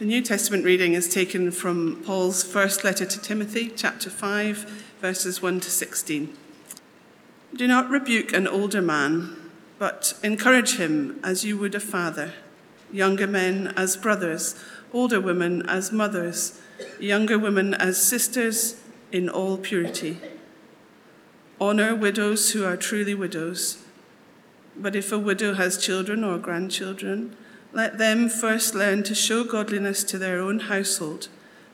The New Testament reading is taken from Paul's first letter to Timothy, chapter 5, verses 1 to 16. Do not rebuke an older man, but encourage him as you would a father, younger men as brothers, older women as mothers, younger women as sisters in all purity. Honor widows who are truly widows. But if a widow has children or grandchildren, let them first learn to show godliness to their own household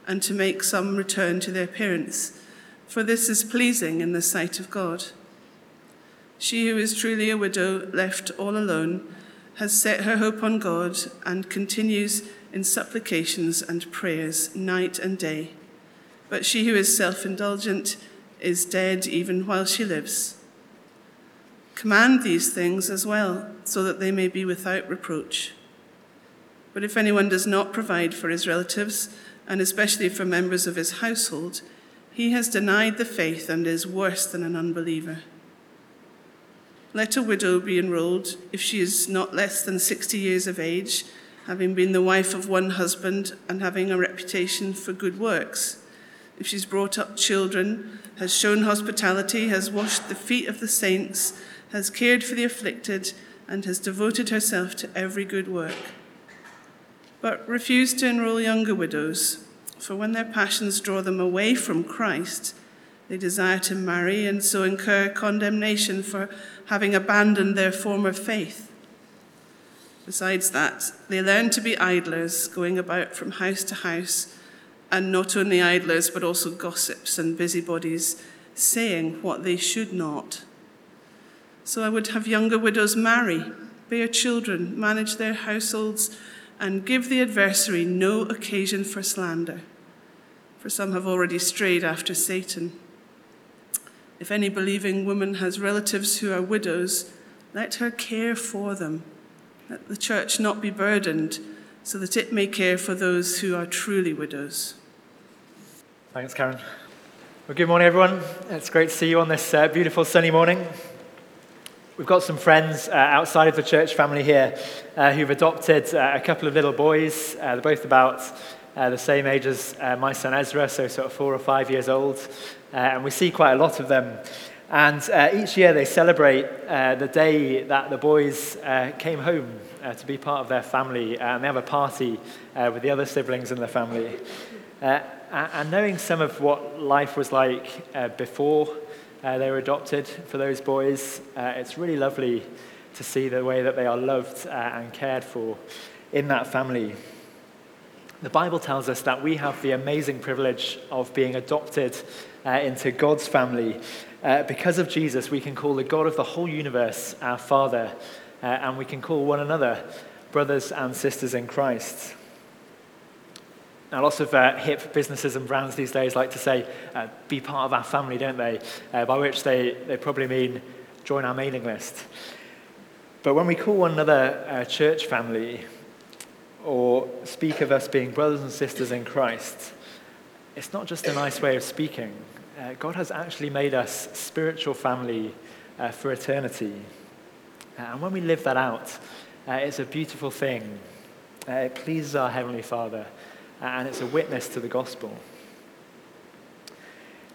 and to make some return to their parents, for this is pleasing in the sight of God. She who is truly a widow, left all alone, has set her hope on God and continues in supplications and prayers night and day. But she who is self indulgent is dead even while she lives. Command these things as well, so that they may be without reproach. But if anyone does not provide for his relatives, and especially for members of his household, he has denied the faith and is worse than an unbeliever. Let a widow be enrolled if she is not less than 60 years of age, having been the wife of one husband and having a reputation for good works. If she's brought up children, has shown hospitality, has washed the feet of the saints, has cared for the afflicted, and has devoted herself to every good work but refuse to enroll younger widows, for when their passions draw them away from Christ, they desire to marry and so incur condemnation for having abandoned their former faith. Besides that, they learn to be idlers, going about from house to house, and not only idlers, but also gossips and busybodies, saying what they should not. So I would have younger widows marry, bear children, manage their households and give the adversary no occasion for slander, for some have already strayed after Satan. If any believing woman has relatives who are widows, let her care for them. Let the church not be burdened, so that it may care for those who are truly widows. Thanks, Karen. Well, good morning, everyone. It's great to see you on this uh, beautiful sunny morning. We've got some friends uh, outside of the church family here uh, who've adopted uh, a couple of little boys. Uh, they're both about uh, the same age as uh, my son Ezra, so sort of four or five years old. and we see quite a lot of them. And each year they celebrate the day that the boys came home to be part of their family, and they have a party with the other siblings in the family. and knowing some of what life was like before uh, they were adopted for those boys. Uh, it's really lovely to see the way that they are loved uh, and cared for in that family. The Bible tells us that we have the amazing privilege of being adopted uh, into God's family. Uh, because of Jesus, we can call the God of the whole universe our Father, uh, and we can call one another brothers and sisters in Christ. Now, lots of uh, hip businesses and brands these days like to say, uh, be part of our family, don't they? Uh, by which they, they probably mean join our mailing list. But when we call one another church family or speak of us being brothers and sisters in Christ, it's not just a nice way of speaking. Uh, God has actually made us spiritual family uh, for eternity. Uh, and when we live that out, it's a beautiful thing. it pleases our Heavenly Father and it's a witness to the gospel.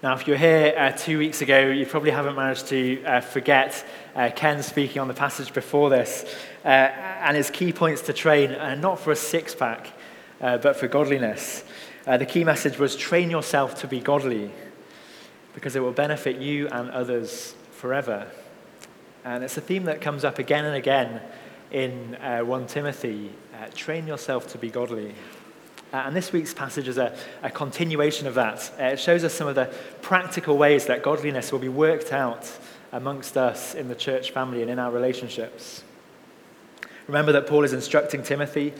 Now, if you're here uh, two weeks ago, you probably haven't managed to uh, forget uh, Ken speaking on the passage before this uh, and his key points to train, uh, not for a six pack, uh, but for godliness. the key message was train yourself to be godly because it will benefit you and others forever. And it's a theme that comes up again and again in 1 Timothy train yourself to be godly. Uh, and this week's passage is a, a continuation of that. Uh, it shows us some of the practical ways that godliness will be worked out amongst us in the church family and in our relationships. Remember that Paul is instructing Timothy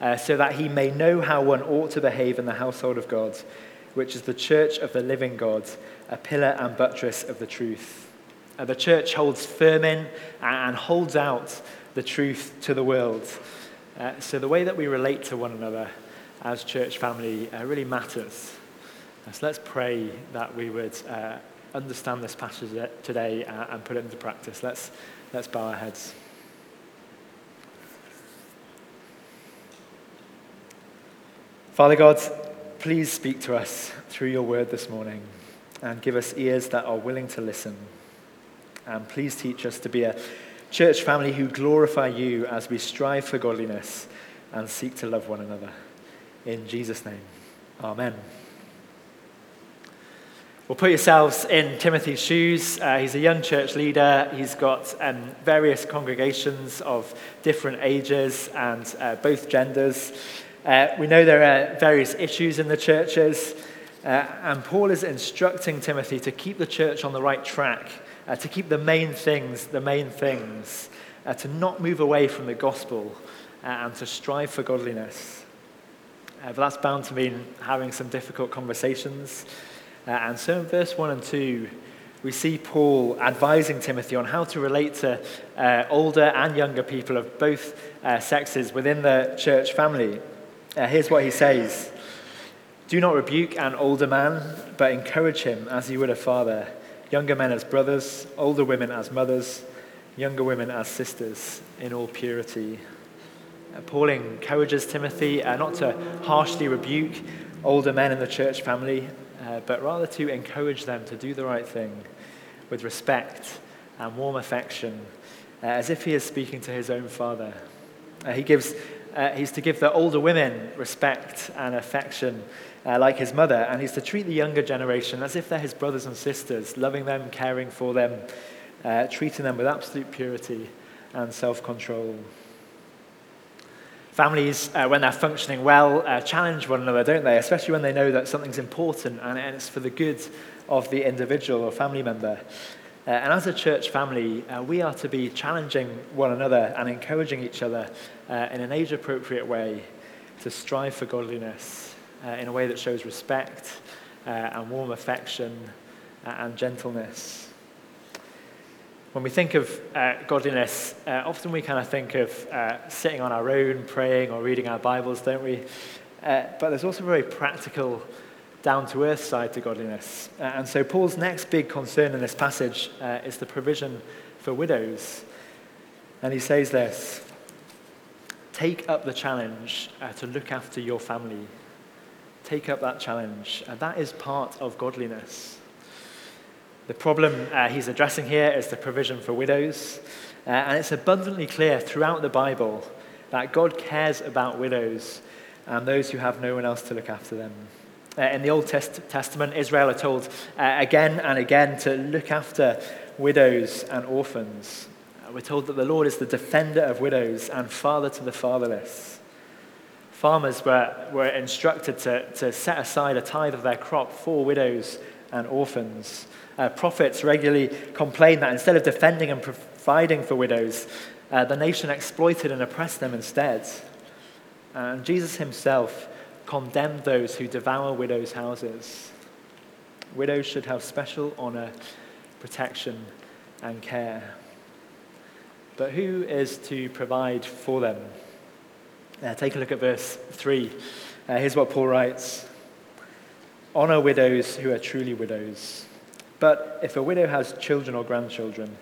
uh, so that he may know how one ought to behave in the household of God, which is the church of the living God, a pillar and buttress of the truth. Uh, the church holds firm in and holds out the truth to the world. Uh, so the way that we relate to one another as church family uh, really matters. Uh, so let's pray that we would uh, understand this passage today uh, and put it into practice. Let's, let's bow our heads. Father God, please speak to us through your word this morning and give us ears that are willing to listen. And please teach us to be a church family who glorify you as we strive for godliness and seek to love one another. In Jesus' name, amen. Well, put yourselves in Timothy's shoes. Uh, he's a young church leader. He's got um, various congregations of different ages and uh, both genders. Uh, we know there are various issues in the churches, uh, and Paul is instructing Timothy to keep the church on the right track, uh, to keep the main things the main things, uh, to not move away from the gospel, and to strive for godliness. Uh, but that's bound to mean having some difficult conversations. and so in verse 1 and 2, we see Paul advising Timothy on how to relate to older and younger people of both sexes within the church family. Uh, here's what he says Do not rebuke an older man, but encourage him as you would a father, younger men as brothers, older women as mothers, younger women as sisters, in all purity. Paul encourages Timothy uh, not to harshly rebuke older men in the church family, uh, but rather to encourage them to do the right thing with respect and warm affection, uh, as if he is speaking to his own father. Uh, he gives uh, he's to give the older women respect and affection uh, like his mother, and he's to treat the younger generation as if they're his brothers and sisters, loving them, caring for them, treating them with absolute purity and self control. Families, uh, when they're functioning well, uh, challenge one another, don't they? Especially when they know that something's important and, it's for the good of the individual or family member. Uh, and as a church family, uh, we are to be challenging one another and encouraging each other uh, in an age appropriate way to strive for godliness uh, in a way that shows respect and warm affection and gentleness. When we think of godliness, often we kind of think of sitting on our own, praying or reading our Bibles, don't we? but there's also a very practical down to earth side to godliness. Uh, and so, Paul's next big concern in this passage uh, is the provision for widows. And he says this Take up the challenge uh, to look after your family. Take up that challenge. And that is part of godliness. The problem uh, he's addressing here is the provision for widows. Uh, and it's abundantly clear throughout the Bible that God cares about widows and those who have no one else to look after them. Uh, in the Old Test- Testament, Israel are told uh, again and again to look after widows and orphans. Uh, we're told that the Lord is the defender of widows and father to the fatherless. Farmers were, were instructed to, to set aside a tithe of their crop for widows and orphans. Uh, prophets regularly complain that instead of defending and providing for widows, uh, the nation exploited and oppressed them instead. And Jesus himself condemned those who devour widows' houses. Widows should have special honor, protection, and care. But who is to provide for them? Uh, take a look at verse 3. Uh, here's what Paul writes Honor widows who are truly widows. But if a widow has children or grandchildren,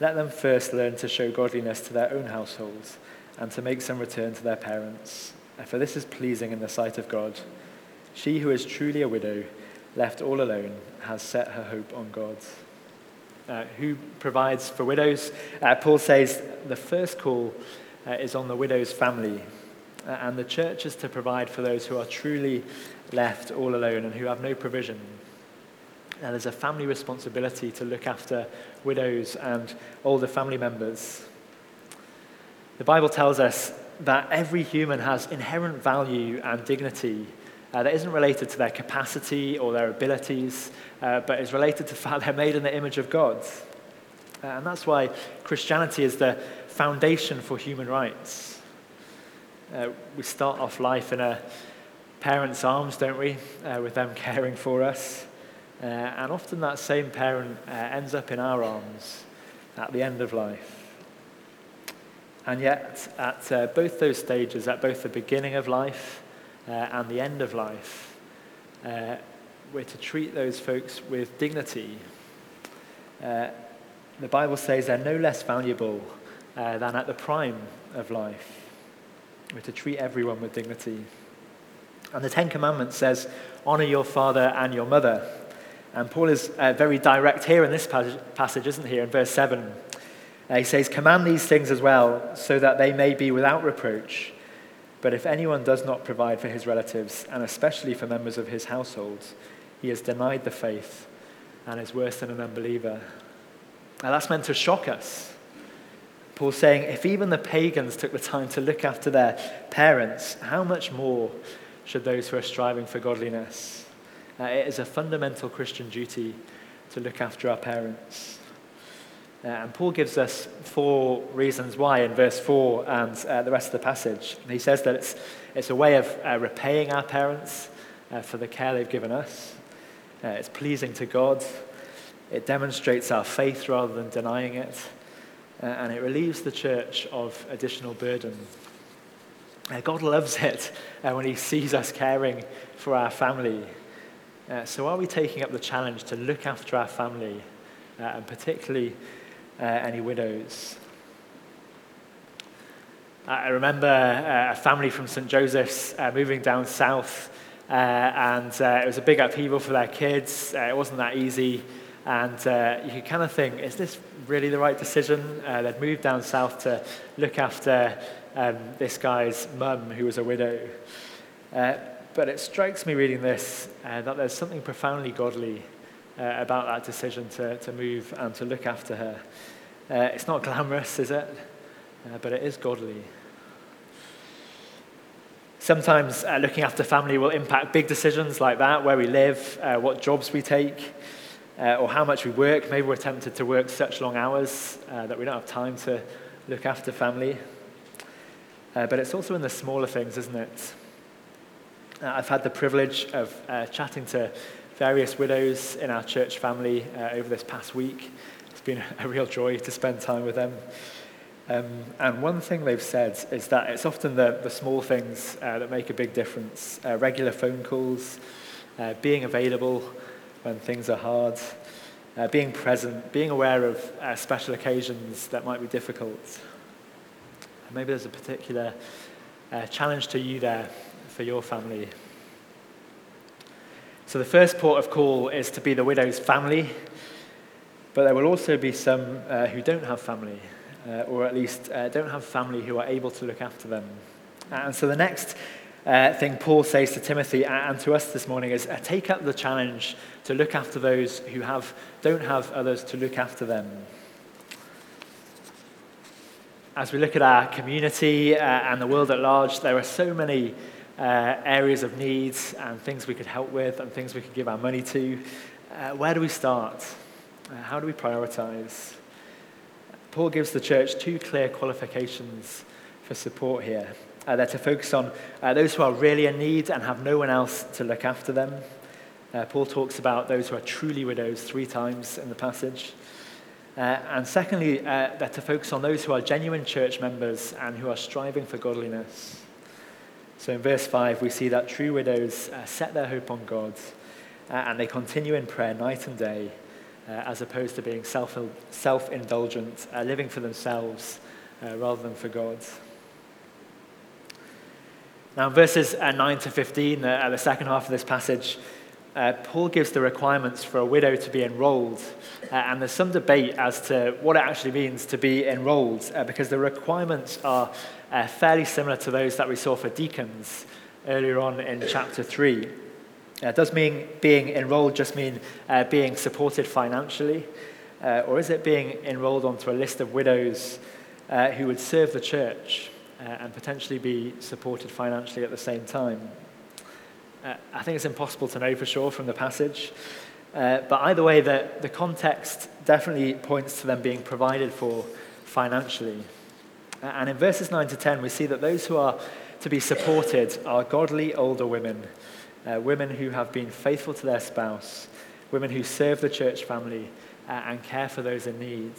let them first learn to show godliness to their own households and to make some return to their parents for this is pleasing in the sight of God. She who is truly a widow, left all alone, has set her hope on God. Uh, who provides for widows? Uh, Paul says the first call uh, is on the widow's family, uh, and the church is to provide for those who are truly left all alone and who have no provision. Now, there's a family responsibility to look after widows and older family members. The Bible tells us that every human has inherent value and dignity uh, that isn't related to their capacity or their abilities, uh, but is related to the fact they're made in the image of God. Uh, and that's why Christianity is the foundation for human rights. Uh, we start off life in a parent's arms, don't we, uh, with them caring for us. Uh, and often that same parent ends up in our arms at the end of life. And yet, at uh, both those stages, at both the beginning of life uh, and the end of life, uh, we're to treat those folks with dignity. Uh, the Bible says they're no less valuable uh, than at the prime of life. We're to treat everyone with dignity. And the Ten Commandments says, honor your father and your mother. And Paul is uh, very direct here in this passage, isn't he? In verse 7, uh, he says, Command these things as well, so that they may be without reproach. But if anyone does not provide for his relatives, and especially for members of his household, he has denied the faith and is worse than an unbeliever. Now that's meant to shock us. Paul's saying, if even the pagans took the time to look after their parents, how much more should those who are striving for godliness? Uh, it is a fundamental Christian duty to look after our parents. Uh, and Paul gives us four reasons why in verse 4 and uh, the rest of the passage. He says that it's, it's a way of uh, repaying our parents uh, for the care they've given us, uh, it's pleasing to God, it demonstrates our faith rather than denying it, and it relieves the church of additional burden. God loves it when He sees us caring for our family. So, are we taking up the challenge to look after our family, and particularly uh, any widows. I remember uh, a family from St. Joseph's uh, moving down south, uh, and uh, it was a big upheaval for their kids. Uh, it wasn't that easy, and you could kind of think, is this really the right decision? they'd moved down south to look after um, this guy's mum, who was a widow. But it strikes me reading this that there's something profoundly godly uh, about that decision to, to move and to look after her. Uh, it's not glamorous, is it? Uh, but it is godly. Sometimes uh, looking after family will impact big decisions like that, where we live, uh, what jobs we take, uh, or how much we work. Maybe we're tempted to work such long hours that we don't have time to look after family. but it's also in the smaller things, isn't it? I've had the privilege of chatting to various widows in our church family uh, over this past week. It's been a real joy to spend time with them. Um, and one thing they've said is that it's often the, the small things uh, that make a big difference uh, regular phone calls, uh, being available when things are hard, uh, being present, being aware of uh, special occasions that might be difficult. maybe there's a particular challenge to you there for your family. So the first port of call is to be the widow's family, but there will also be some uh, who don't have family, uh, or at least uh, don't have family who are able to look after them. And so the next uh, thing Paul says to Timothy and to us this morning is uh, take up the challenge to look after those who have, don't have others to look after them. As we look at our community uh, and the world at large, there are so many uh, areas of needs and things we could help with and things we could give our money to. Uh, where do we start? Uh, how do we prioritize? Paul gives the church two clear qualifications for support here. Uh, they're to focus on uh, those who are really in need and have no one else to look after them. Uh, Paul talks about those who are truly widows three times in the passage. and secondly, they're to focus on those who are genuine church members and who are striving for godliness. So in verse 5, we see that true widows uh, set their hope on God uh, and they continue in prayer night and day uh, as opposed to being self, self-indulgent, uh, living for themselves uh, rather than for God. Now, in verses uh, 9 to 15, uh, the second half of this passage, uh, Paul gives the requirements for a widow to be enrolled. Uh, and there's some debate as to what it actually means to be enrolled, uh, because the requirements are uh, fairly similar to those that we saw for deacons earlier on in chapter 3. Uh, does mean being enrolled just mean uh, being supported financially? Or is it being enrolled onto a list of widows who would serve the church and potentially be supported financially at the same time? Uh, I think it's impossible to know for sure from the passage. but either way, the, the context definitely points to them being provided for financially. And in verses 9 to 10, we see that those who are to be supported are godly older women, uh, women who have been faithful to their spouse, women who serve the church family uh, and care for those in need.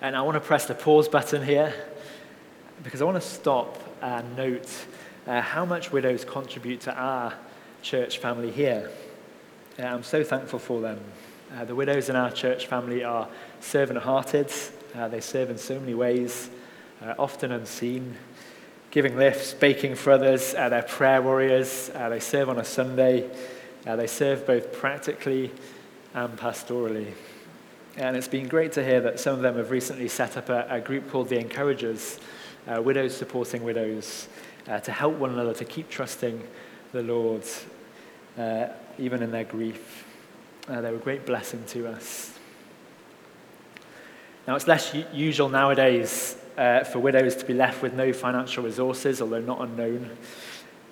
And I want to press the pause button here because I want to stop and note uh, how much widows contribute to our church family here. Uh, I'm so thankful for them. Uh, the widows in our church family are servant hearted, uh, they serve in so many ways, uh, often unseen. giving lifts, baking for others. Uh, they're prayer warriors. They serve on a Sunday. They serve both practically and pastorally. And it's been great to hear that some of them have recently set up a, a group called the Encouragers, widows supporting widows, uh, to help one another to keep trusting the Lord, uh, even in their grief. Uh, they're a great blessing to us. Now, it's less u- usual nowadays uh, for widows to be left with no financial resources, although not unknown.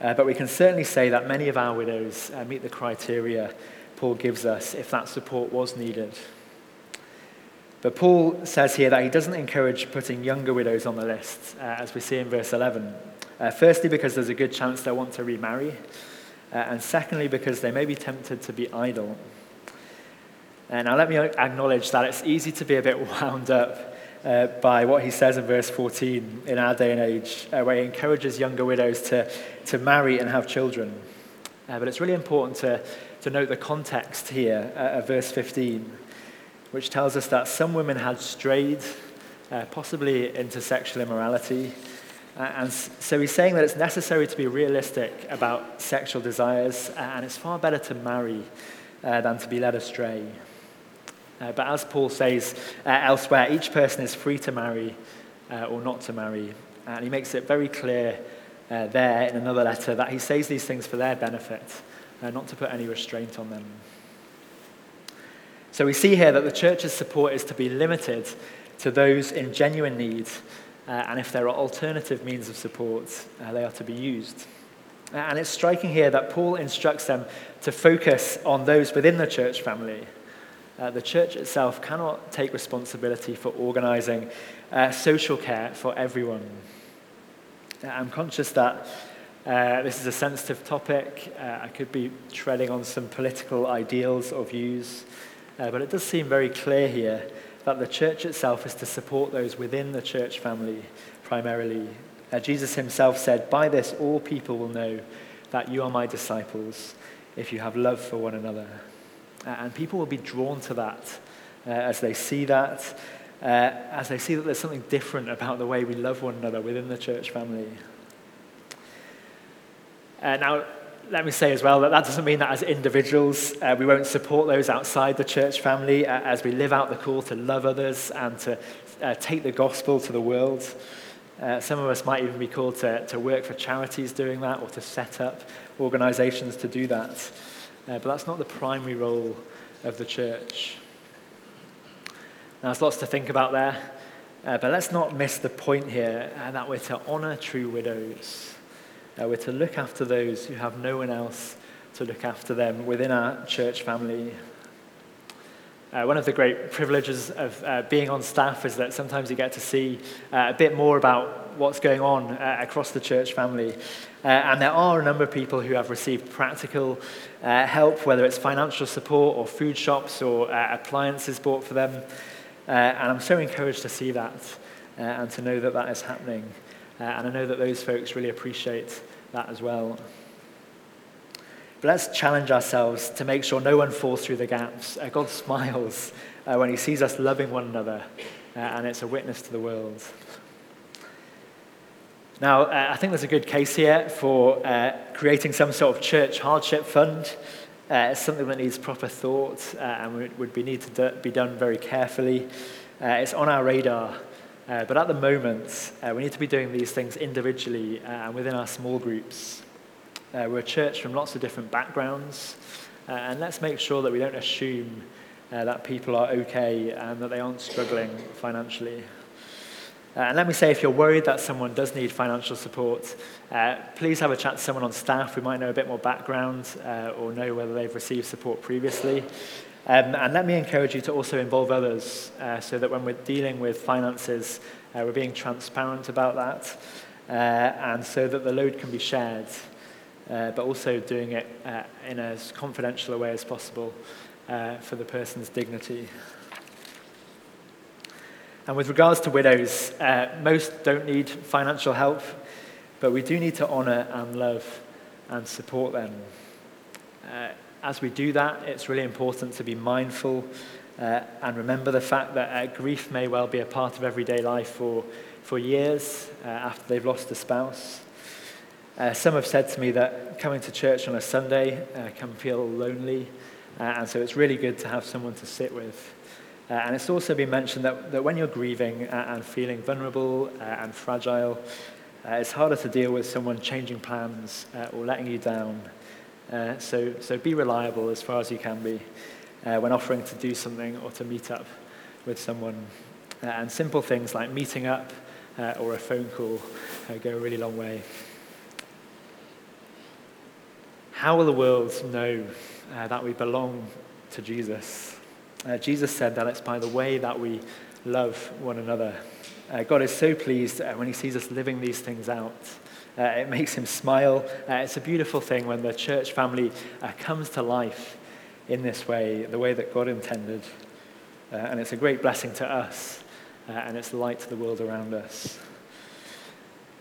Uh, but we can certainly say that many of our widows uh, meet the criteria Paul gives us if that support was needed. But Paul says here that he doesn't encourage putting younger widows on the list, uh, as we see in verse 11. Uh, firstly, because there's a good chance they'll want to remarry, uh, and secondly, because they may be tempted to be idle. And now, let me acknowledge that it's easy to be a bit wound up uh, by what he says in verse 14 in our day and age, uh, where he encourages younger widows to, to marry and have children. Uh, but it's really important to, to note the context here uh, of verse 15 which tells us that some women had strayed, uh, possibly into sexual immorality. Uh, and so he's saying that it's necessary to be realistic about sexual desires, uh, and it's far better to marry uh, than to be led astray. Uh, but as Paul says uh, elsewhere, each person is free to marry or not to marry. And he makes it very clear there in another letter that he says these things for their benefit, not to put any restraint on them. So we see here that the church's support is to be limited to those in genuine need, uh, and if there are alternative means of support, uh, they are to be used. Uh, and it's striking here that Paul instructs them to focus on those within the church family. Uh, the church itself cannot take responsibility for organizing uh, social care for everyone. Uh, I'm conscious that uh, this is a sensitive topic. Uh, I could be treading on some political ideals or views. Uh, but it does seem very clear here that the church itself is to support those within the church family primarily. Uh, Jesus himself said, By this all people will know that you are my disciples if you have love for one another. Uh, and people will be drawn to that uh, as they see that, uh, as they see that there's something different about the way we love one another within the church family. Now, let me say as well that that doesn't mean that as individuals uh, we won't support those outside the church family uh, as we live out the call to love others and to uh, take the gospel to the world. Uh, some of us might even be called to, to work for charities doing that or to set up organizations to do that. Uh, but that's not the primary role of the church. Now, there's lots to think about there, uh, but let's not miss the point here that we're to honor true widows. Uh, we're to look after those who have no one else to look after them within our church family. Uh, one of the great privileges of uh, being on staff is that sometimes you get to see uh, a bit more about what's going on uh, across the church family. Uh, and there are a number of people who have received practical help, whether it's financial support or food shops or appliances bought for them. and I'm so encouraged to see that and to know that that is happening. And I know that those folks really appreciate that as well. But let's challenge ourselves to make sure no one falls through the gaps. Uh, God smiles uh, when He sees us loving one another, uh, and it's a witness to the world. Now, uh, I think there's a good case here for uh, creating some sort of church hardship fund. Uh, it's something that needs proper thought and would, would be need to do, be done very carefully. it's on our radar uh, but at the moment, uh, we need to be doing these things individually uh, and within our small groups. Uh, we're a church from lots of different backgrounds, uh, and let's make sure that we don't assume that people are okay and that they aren't struggling financially. and let me say, if you're worried that someone does need financial support, please have a chat to someone on staff who might know a bit more background or know whether they've received support previously. Um, and let me encourage you to also involve others uh, so that when we're dealing with finances, uh, we're being transparent about that uh, and so that the load can be shared, uh, but also doing it uh, in as confidential a way as possible uh, for the person's dignity. And with regards to widows, most don't need financial help, but we do need to honour and love and support them as we do that, it's really important to be mindful uh, and remember the fact that uh, grief may well be a part of everyday life for, for years uh, after they've lost a spouse. Uh, some have said to me that coming to church on a Sunday uh, can feel lonely, uh, and so it's really good to have someone to sit with. And it's also been mentioned that, that when you're grieving and feeling vulnerable and fragile, it's harder to deal with someone changing plans or letting you down. So, so be reliable as far as you can be when offering to do something or to meet up with someone. and simple things like meeting up or a phone call go a really long way. How will the world know uh, that we belong to Jesus? Uh, Jesus said that it's by the way that we love one another. Uh, God is so pleased uh, when he sees us living these things out. Uh, it makes him smile. Uh, it's a beautiful thing when the church family comes to life in this way, the way that God intended. and it's a great blessing to us, and it's light to the world around us.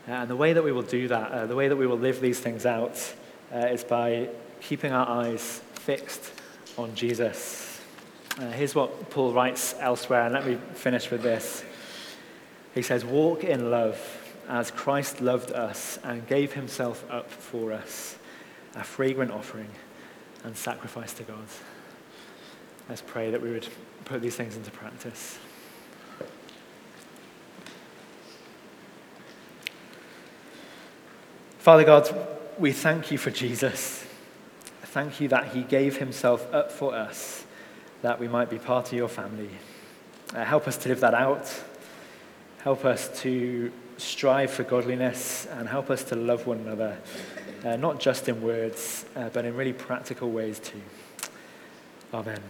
and the way that we will do that, the way that we will live these things out, uh, is by keeping our eyes fixed on Jesus. Uh, here's what Paul writes elsewhere, and let me finish with this. He says, Walk in love as Christ loved us and gave himself up for us, a fragrant offering and sacrifice to God. Let's pray that we would put these things into practice. Father God, we thank you for Jesus. Thank you that he gave himself up for us, that we might be part of your family. Uh, help us to live that out. Help us to strive for godliness and help us to love one another, uh, not just in words, uh, but in really practical ways too. Amen.